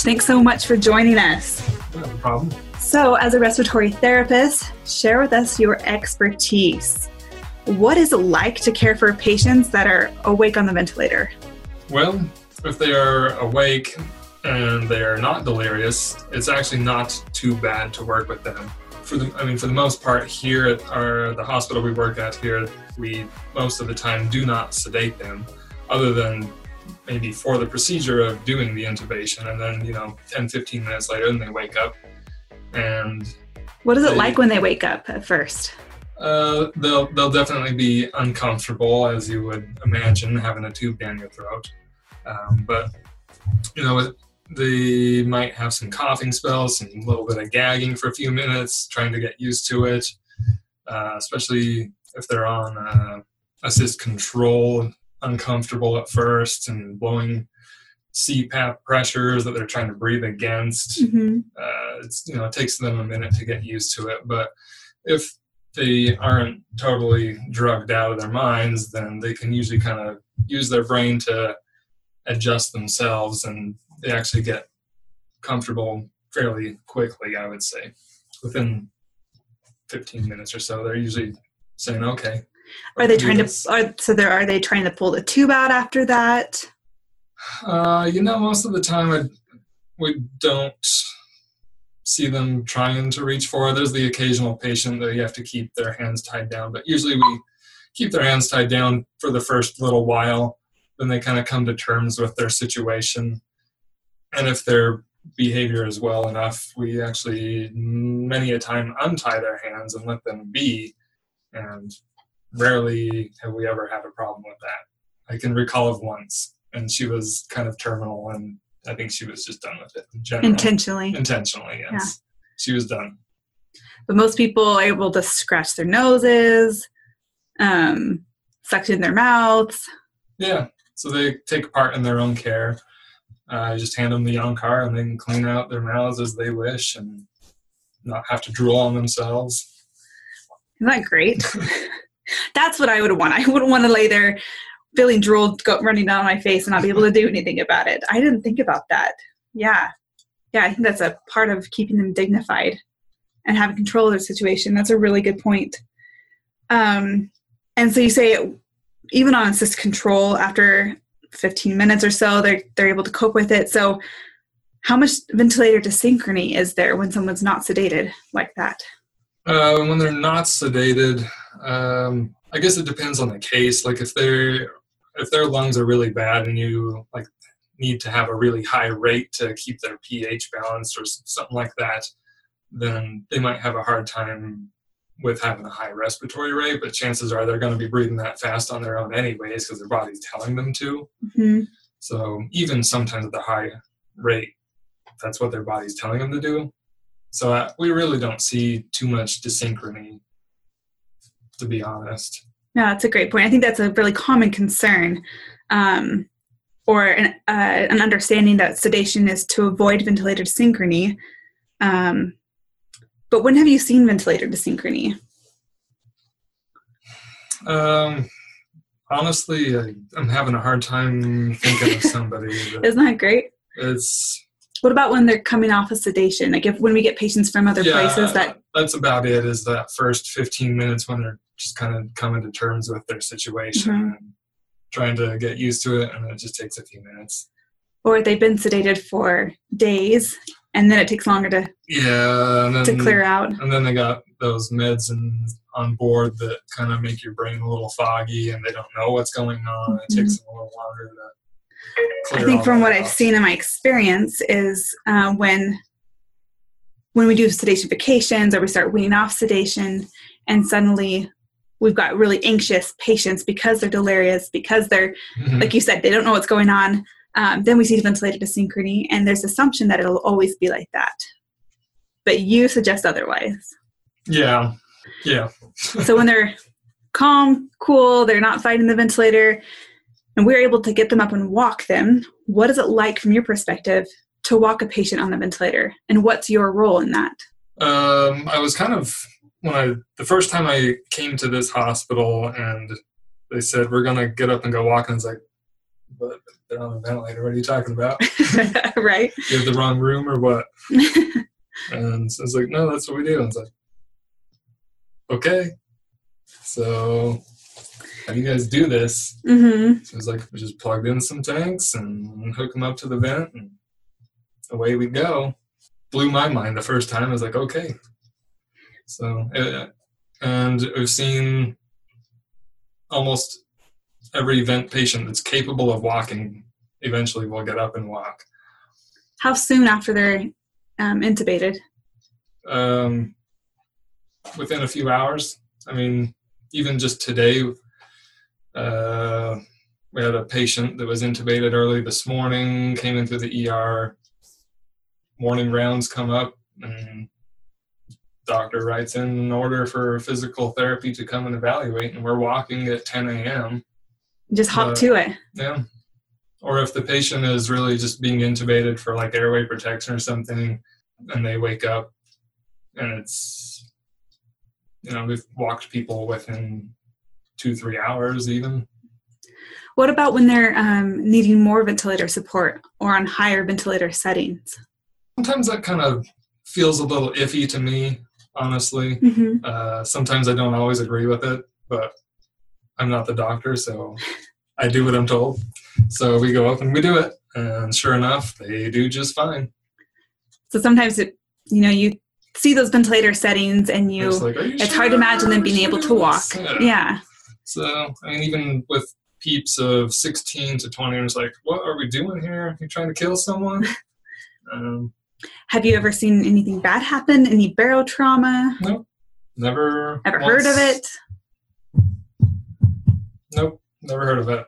Thanks so much for joining us. No problem. So, as a respiratory therapist, share with us your expertise. What is it like to care for patients that are awake on the ventilator? Well, if they are awake and they are not delirious, it's actually not too bad to work with them. For the, I mean, for the most part, here at our the hospital we work at here, we most of the time do not sedate them, other than maybe for the procedure of doing the intubation, and then you know, 10, 15 minutes later, and they wake up, and What is it They- like when they wake up at first? Uh, they'll they'll definitely be uncomfortable, as you would imagine, having a tube down your throat. Um, but you know, they might have some coughing spells, and a little bit of gagging for a few minutes, trying to get used to it. Uh, especially if they're on uh, assist control, uncomfortable at first, and blowing CPAP pressures that they're trying to breathe against Mm-hmm. uh, it's you know it takes them a minute to get used to it but if they aren't totally drugged out of their minds then they can usually kind of use their brain to adjust themselves and they actually get comfortable fairly quickly i would say within 15 minutes or so they're usually saying okay Are they trying this." to? Are, so, there are they trying to pull the tube out after that? Uh, you know, most of the time I, we don't see them trying to reach for. it. There's the occasional patient that you have to keep their hands tied down, but usually we keep their hands tied down for the first little while. Then they kind of come to terms with their situation. And if their behavior is well enough, we actually many a time untie their hands and let them be. And rarely have we ever had a problem with that. I can recall of once and she was kind of terminal and I think she was just done with it in general. Intentionally, Intentionally, yes. She was done. but most people are able to scratch their noses, um, suction their mouths. Yeah. So they take part in their own care. Uh, just hand them the Yankauer and they can clean out their mouths as they wish and not have to drool on themselves. Isn't that great? That's what I would want. I wouldn't want to lay there feeling drool running down my face and not be able to do anything about it. I didn't think about that. Yeah. Yeah, I think that's a part of keeping them dignified and having control of their situation. That's a really good point. Um, and so you say even on assist control after 15 minutes or so, they're, they're able to cope with it. So how much ventilator desynchrony is there when someone's not sedated like that? Uh, when they're not sedated, um, I guess it depends on the case. Like if they're if their lungs are really bad and you like need to have a really high rate to keep their pH balanced or something like that, then they might have a hard time with having a high respiratory rate. But chances are they're going to be breathing that fast on their own anyways because their body's telling them to. Mhm. So even sometimes at the high rate, that's what their body's telling them to do. So uh, we really don't see too much desynchrony, to be honest. Yeah, that's a great point. I think that's a really common concern, um, or an, uh, an understanding that sedation is to avoid ventilator synchrony. Um, but when have you seen ventilator desynchrony? Um, honestly, I, I'm having a hard time thinking of somebody Isn't that great? it's What about when they're coming off of sedation? Like if when we get patients from other places that that's about it. Is that first 15 minutes when they're just kind of coming to terms with their situation Mhm. and trying to get used to it, and it just takes a few minutes. or they've been sedated for days and then it takes longer to, Yeah, and then, to clear out. And then they got those meds and on board that kind of make your brain a little foggy, and they don't know what's going on. It Mhm. takes them a little longer to clear I think from what I've seen in my experience is uh, when when we do sedation vacations or we start weaning off sedation, and suddenly we've got really anxious patients because they're delirious, because they're Mhm. like you said, they don't know what's going on. Um, then we see ventilated asynchrony, and there's assumption that it'll always be like that. But you suggest otherwise. yeah, yeah. so when they're calm, cool, they're not fighting the ventilator, and we're able to get them up and walk them, what is it like from your perspective to walk a patient on the ventilator? And what's your role in that? Um, I was kind of when I the first time I came to this hospital and they said we're gonna get up and go walk, and I was like, "But they're on a ventilator. What are you talking about? right? you have the wrong room or what?" And so I was like, "No, that's what we do." And it's like, "Okay." So how do you guys do this? hmm So it was like we just plugged in some tanks and hook them up to the vent, and away we go. Blew my mind the first time. I was like, okay. So, uh, and I've seen almost every vent patient that's capable of walking eventually will get up and walk. How soon after they're um, intubated? Um, within a few hours. I mean, even just today, uh, we had a patient that was intubated early this morning, came into the ER. Morning rounds come up, and doctor writes in an order for physical therapy to come and evaluate, and we're walking at 10 a.m. Just hop Uh, to it. Yeah. Or if the patient is really just being intubated for like airway protection or something, and they wake up and it's, you know, we've walked people within two, three hours even. What about when they're um, needing more ventilator support or on higher ventilator settings? Sometimes that kind of feels a little iffy to me, honestly. hmm Uh, sometimes I don't always agree with it, but I'm not the doctor, so I do what I'm told. So we go up and we do it. And sure enough, they do just fine. So sometimes it, you know, you see those ventilator settings and you, It's like, you it's hard to imagine them being able to walk. this?" Yeah. So, I mean, even with peeps of 16 to 20, it's like, what are we doing here? Are you trying to kill someone? um, Have you ever seen anything bad happen? Any barotrauma? No. Never. Ever heard of it? Nope, never heard of it.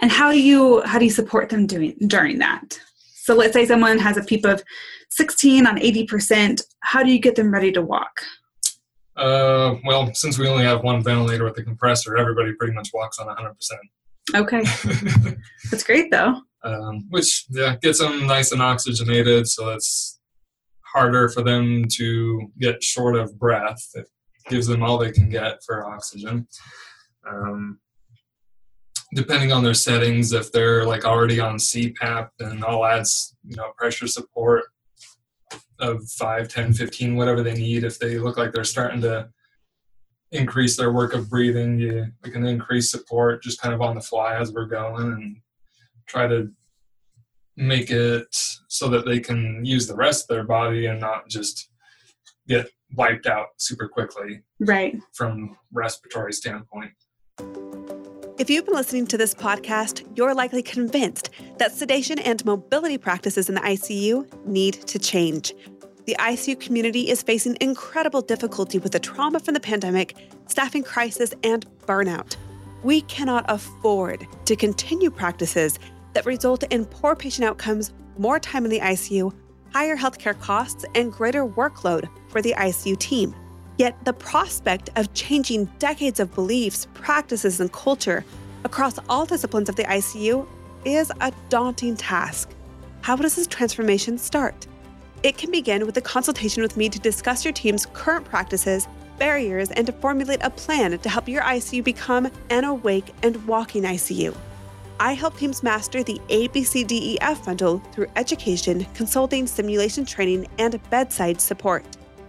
And how do you how do you support them doing during that? So let's say someone has a PEEP of 16 on 80%. How do you get them ready to walk? Uh, well, since we only have one ventilator with a compressor, everybody pretty much walks on 100%. Okay, that's great though. Um, which yeah gets them nice and oxygenated so it's harder for them to get short of breath. It gives them all they can get for oxygen. Um, depending on their settings if they're like already on cpap then i'll add you know pressure support of 5 10 15 whatever they need. If they look like they're starting to increase their work of breathing you we can increase support just kind of on the fly as we're going and try to make it so that they can use the rest of their body and not just get wiped out super quickly Right. from respiratory standpoint. If you've been listening to this podcast, you're likely convinced that sedation and mobility practices in the ICU need to change. The ICU community is facing incredible difficulty with the trauma from the pandemic, staffing crisis, and burnout. We cannot afford to continue practices that result in poor patient outcomes, more time in the ICU, higher healthcare costs, and greater workload for the ICU team. Yet the prospect of changing decades of beliefs, practices, and culture across all disciplines of the ICU is a daunting task. How does this transformation start? It can begin with a consultation with me to discuss your team's current practices, barriers, and to formulate a plan to help your ICU become an awake and walking ICU. I help teams master the ABCDEF bundle through education, consulting, simulation training, and bedside support.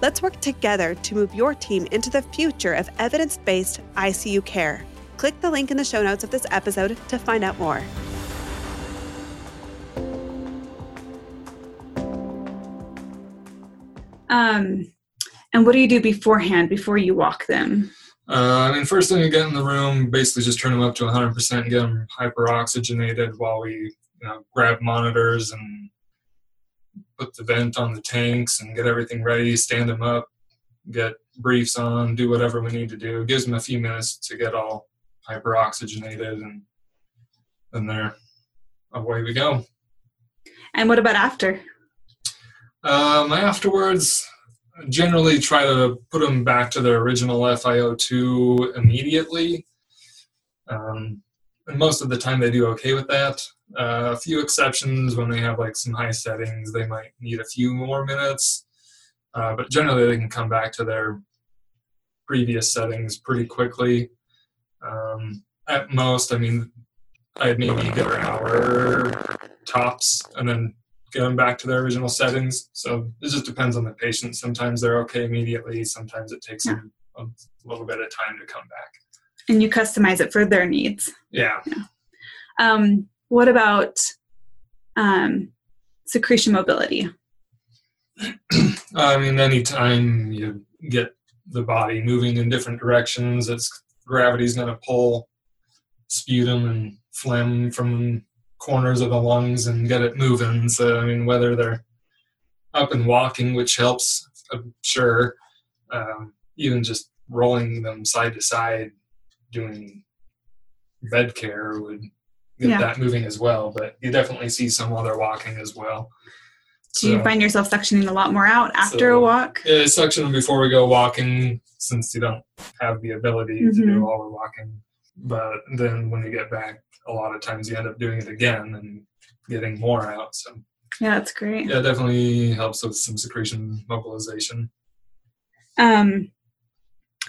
Let's work together to move your team into the future of evidence based ICU care. Click the link in the show notes of this episode to find out more. Um, and what do you do beforehand before you walk them? Uh, I mean, first thing you get in the room, basically just turn them up to 100% and get them hyperoxygenated while we you know, grab monitors and put the vent on the tanks and get everything ready, stand them up, get briefs on, do whatever we need to do. It gives them a few minutes to get all hyperoxygenated and then they're away we go. And what about after? Um, afterwards, generally try to put them back to their original FiO2 immediately. Um, and most of the time they do okay with that. Uh, a few exceptions when they have like some high settings, they might need a few more minutes. Uh, but generally they can come back to their previous settings pretty quickly. Um, at most, I mean, I'd maybe give an hour tops and then get them back to their original settings. So it just depends on the patient. Sometimes they're okay immediately. Sometimes it takes Yeah. them a little bit of time to come back. And you customize it for their needs. Yeah. Um, what about um, secretion mobility? I mean, anytime you get the body moving in different directions, it's gravity's going to pull sputum and phlegm from corners of the lungs and get it moving. So, I mean, whether they're up and walking, which helps, I'm sure, um, even just rolling them side to side, doing bed care would get Yeah. that moving as well. But you definitely see some while they're walking as well. Do you find yourself suctioning a lot more out after So- a walk? yeah, suction before we go walking since you don't have the ability to Mhm. do while we're walking. But then when you get back, a lot of times you end up doing it again and getting more out. So Yeah, that's great. yeah, it definitely helps with some secretion mobilization. Um,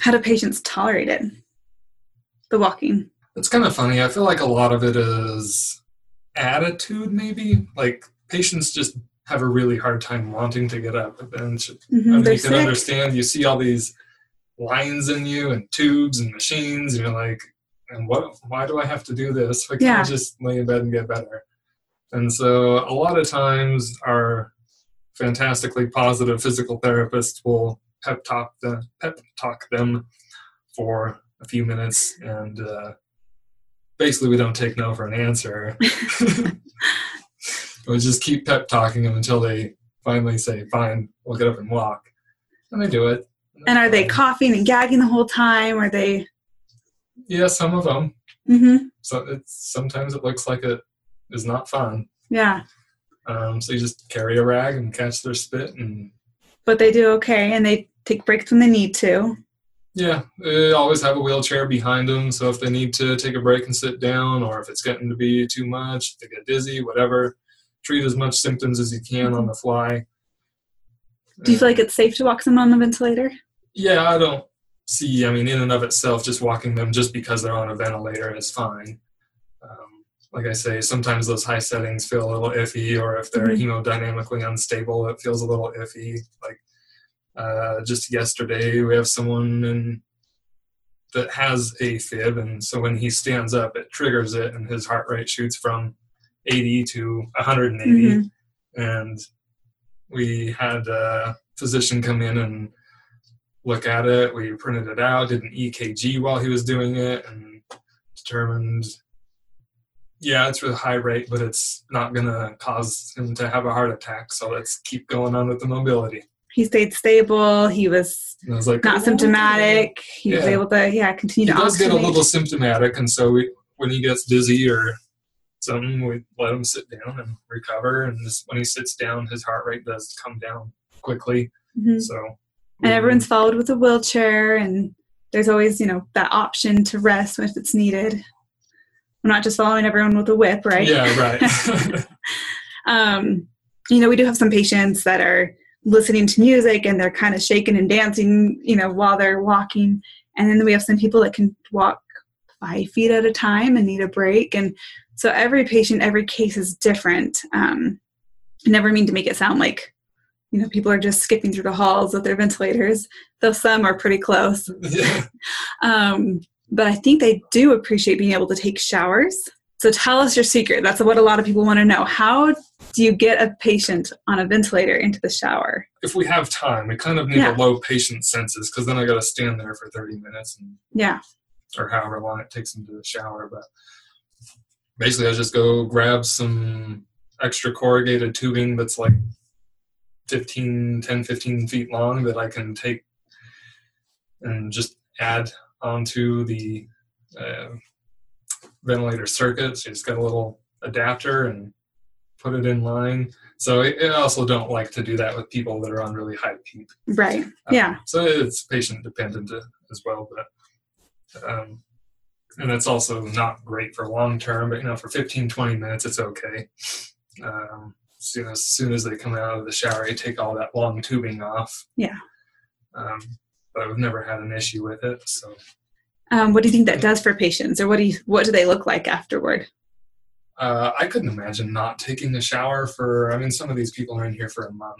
how do patients tolerate it? The walking. It's kind of funny. I feel like a lot of it is attitude, maybe. Like patients just have a really hard time wanting to get up. And I mean, They're you can sick. understand. You see all these lines in you and tubes and machines, and you're like, and what? Why do I have to do this? Why can't Yeah. I just lay in bed and get better? And so, a lot of times, our fantastically positive physical therapists will pep talk them, pep talk them for a few minutes, and uh, basically, we don't take no for an answer. we just keep pep talking them until they finally say, "Fine, we'll get up and walk," and they do it. And are they coughing and gagging the whole time? Are they? Yeah, some of them. hmm So it's sometimes it looks like it is not fun. Yeah, Um, so you just carry a rag and catch their spit, and but they do okay, and they take breaks when they need to. yeah, they always have a wheelchair behind them. So if they need to take a break and sit down, or if it's getting to be too much, they get dizzy, whatever, treat as much symptoms as you can on the fly. Do you feel like it's safe to walk someone on the ventilator? Yeah, I don't see. I mean, in and of itself, just walking them just because they're on a ventilator is fine. Um, like I say, sometimes those high settings feel a little iffy, or if they're Mhm. hemodynamically unstable, it feels a little iffy. Like uh, just yesterday, we have someone in, that has AFib, and so when he stands up, it triggers it, and his heart rate shoots from 80 to 180 Mhm. and we had a physician come in and look at it. We printed it out, did an EKG while he was doing it, and determined, yeah, it's really high rate, but it's not going to cause him to have a heart attack. So let's keep going on with the mobility. He stayed stable. He was was like, not "Okay." symptomatic. He was able to, yeah, He continue to does get a little symptomatic, and so we, when he gets dizzy or something, we let him sit down and recover. And just when he sits down, his heart rate does come down quickly. Mhm. So and everyone's followed with a wheelchair and there's always you know that option to rest if it's needed. We're not just following everyone with a whip right? Yeah, right. um, you know we do have some patients that are listening to music and they're kind of shaking and dancing you know while they're walking. And then we have some people that can walk five feet at a time and need a break. And so every patient every case is different. Um, I never mean to make it sound like you know people are just skipping through the halls with their ventilators though some are pretty close yeah. um, but I think they do appreciate being able to take showers. So tell us your secret. That's what a lot of people want to know. How do you get a patient on a ventilator into the shower? If we have time, we kind of need Yeah. a low patient census because then I got to stand there for 30 minutes and Yeah. or however long it takes them to the shower. But basically, I just go grab some extra corrugated tubing that's like 15, 10, 15 feet long that I can take and just add onto the uh, ventilator circuit. So you just got a little adapter and put it in line. So I also don't like to do that with people that are on really high PEEP. Right. Um, Yeah. So it's patient dependent uh, as well, but um, and that's also not great for long term. But you know, for 15, 20 minutes, it's okay. Um, soon as soon as they come out of the shower, I take all that long tubing off. Yeah. Um, but I've never had an issue with it. So Um, what do you think that does for patients, or what do you, what do they look like afterward? uh, I couldn't imagine not taking a shower for. I mean, some of these people are in here for a month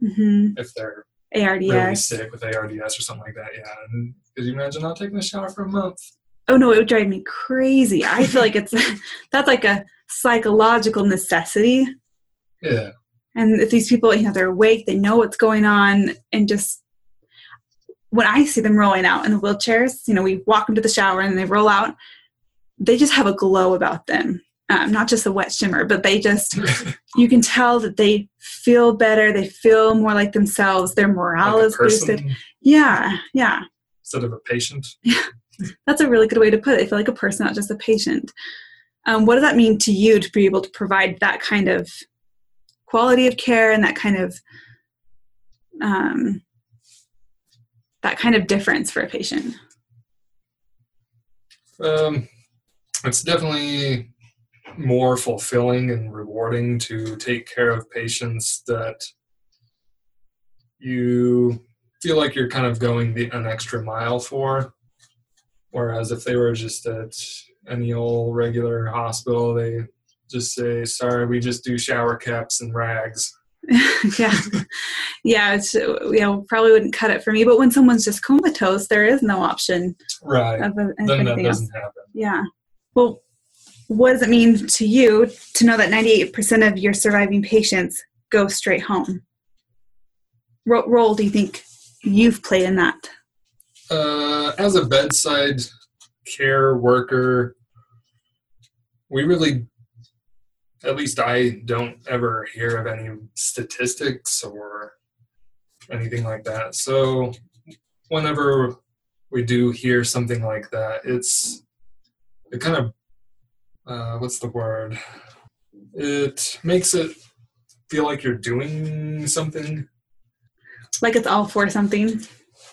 hmm if they're really ARDS. sick with ARDS or something like that. Yeah. And could you imagine not taking a shower for a month? Oh no, it would drive me crazy. I feel like it's that's like a psychological necessity. Yeah. And if these people, you know, they're awake, they know what's going on, and just when I see them rolling out in the wheelchairs, you know, we walk them to the shower and they roll out, they just have a glow about them. Um, not just a wet shimmer, but they just, you can tell that they feel better. They feel more like themselves. Their morale like is boosted. Yeah, yeah. instead of a patient. Yeah, That's a really good way to put it. I feel like a person, not just a patient. Um, what does that mean to you to be able to provide that kind of quality of care and that kind of um, that kind of difference for a patient? Um, it's definitely more fulfilling and rewarding to take care of patients that you feel like you're kind of going the, an extra mile for. Whereas if they were just at any old regular hospital, they just say, "Sorry, we just do shower caps and rags." yeah, yeah. It's, yeah, probably wouldn't cut it for me. But when someone's just comatose, there is no option Right. of, of Then that doesn't happen. Yeah. Well, what does it mean to you to know that 98% of your surviving patients go straight home? What role do you think you've played in that? Uh, as a bedside care worker, we really, at least I don't ever hear of any statistics or anything like that. So, whenever we do hear something like that, it's it kind of uh, what's the word? It makes it feel like you're doing something Like it's all for something.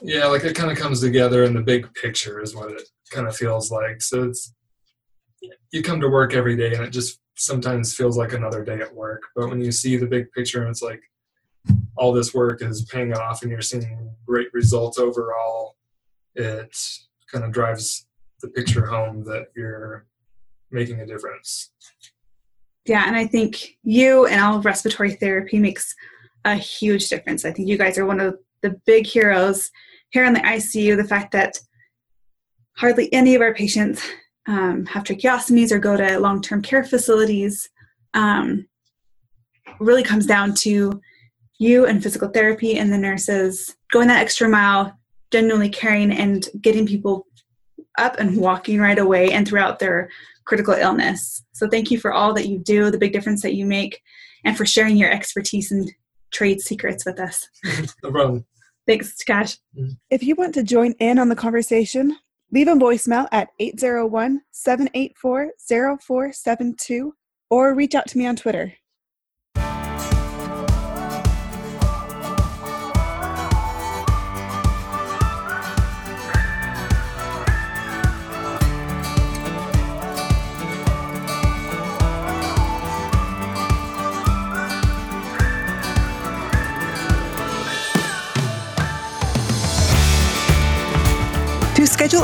yeah, like it kind of comes together in the big picture is what it kind of feels like. So it's you come to work every day and it just sometimes feels like another day at work. But when you see the big picture and it's like all this work is paying off and you're seeing great results overall, it kind of drives the picture home that you're making a difference. Yeah, and I think you and all of respiratory therapy makes a huge difference. I think you guys are one of the big heroes here in the ICU. The fact that hardly any of our patients um, have tracheostomies or go to long term care facilities um, really comes down to you and physical therapy and the nurses going that extra mile, genuinely caring and getting people up and walking right away and throughout their critical illness. So thank you for all that you do, the big difference that you make, and for sharing your expertise and trade secrets with us. No problem. Thanks, Cash. If you want to join in on the conversation, leave a voicemail at 801 784 0472 or reach out to me on Twitter.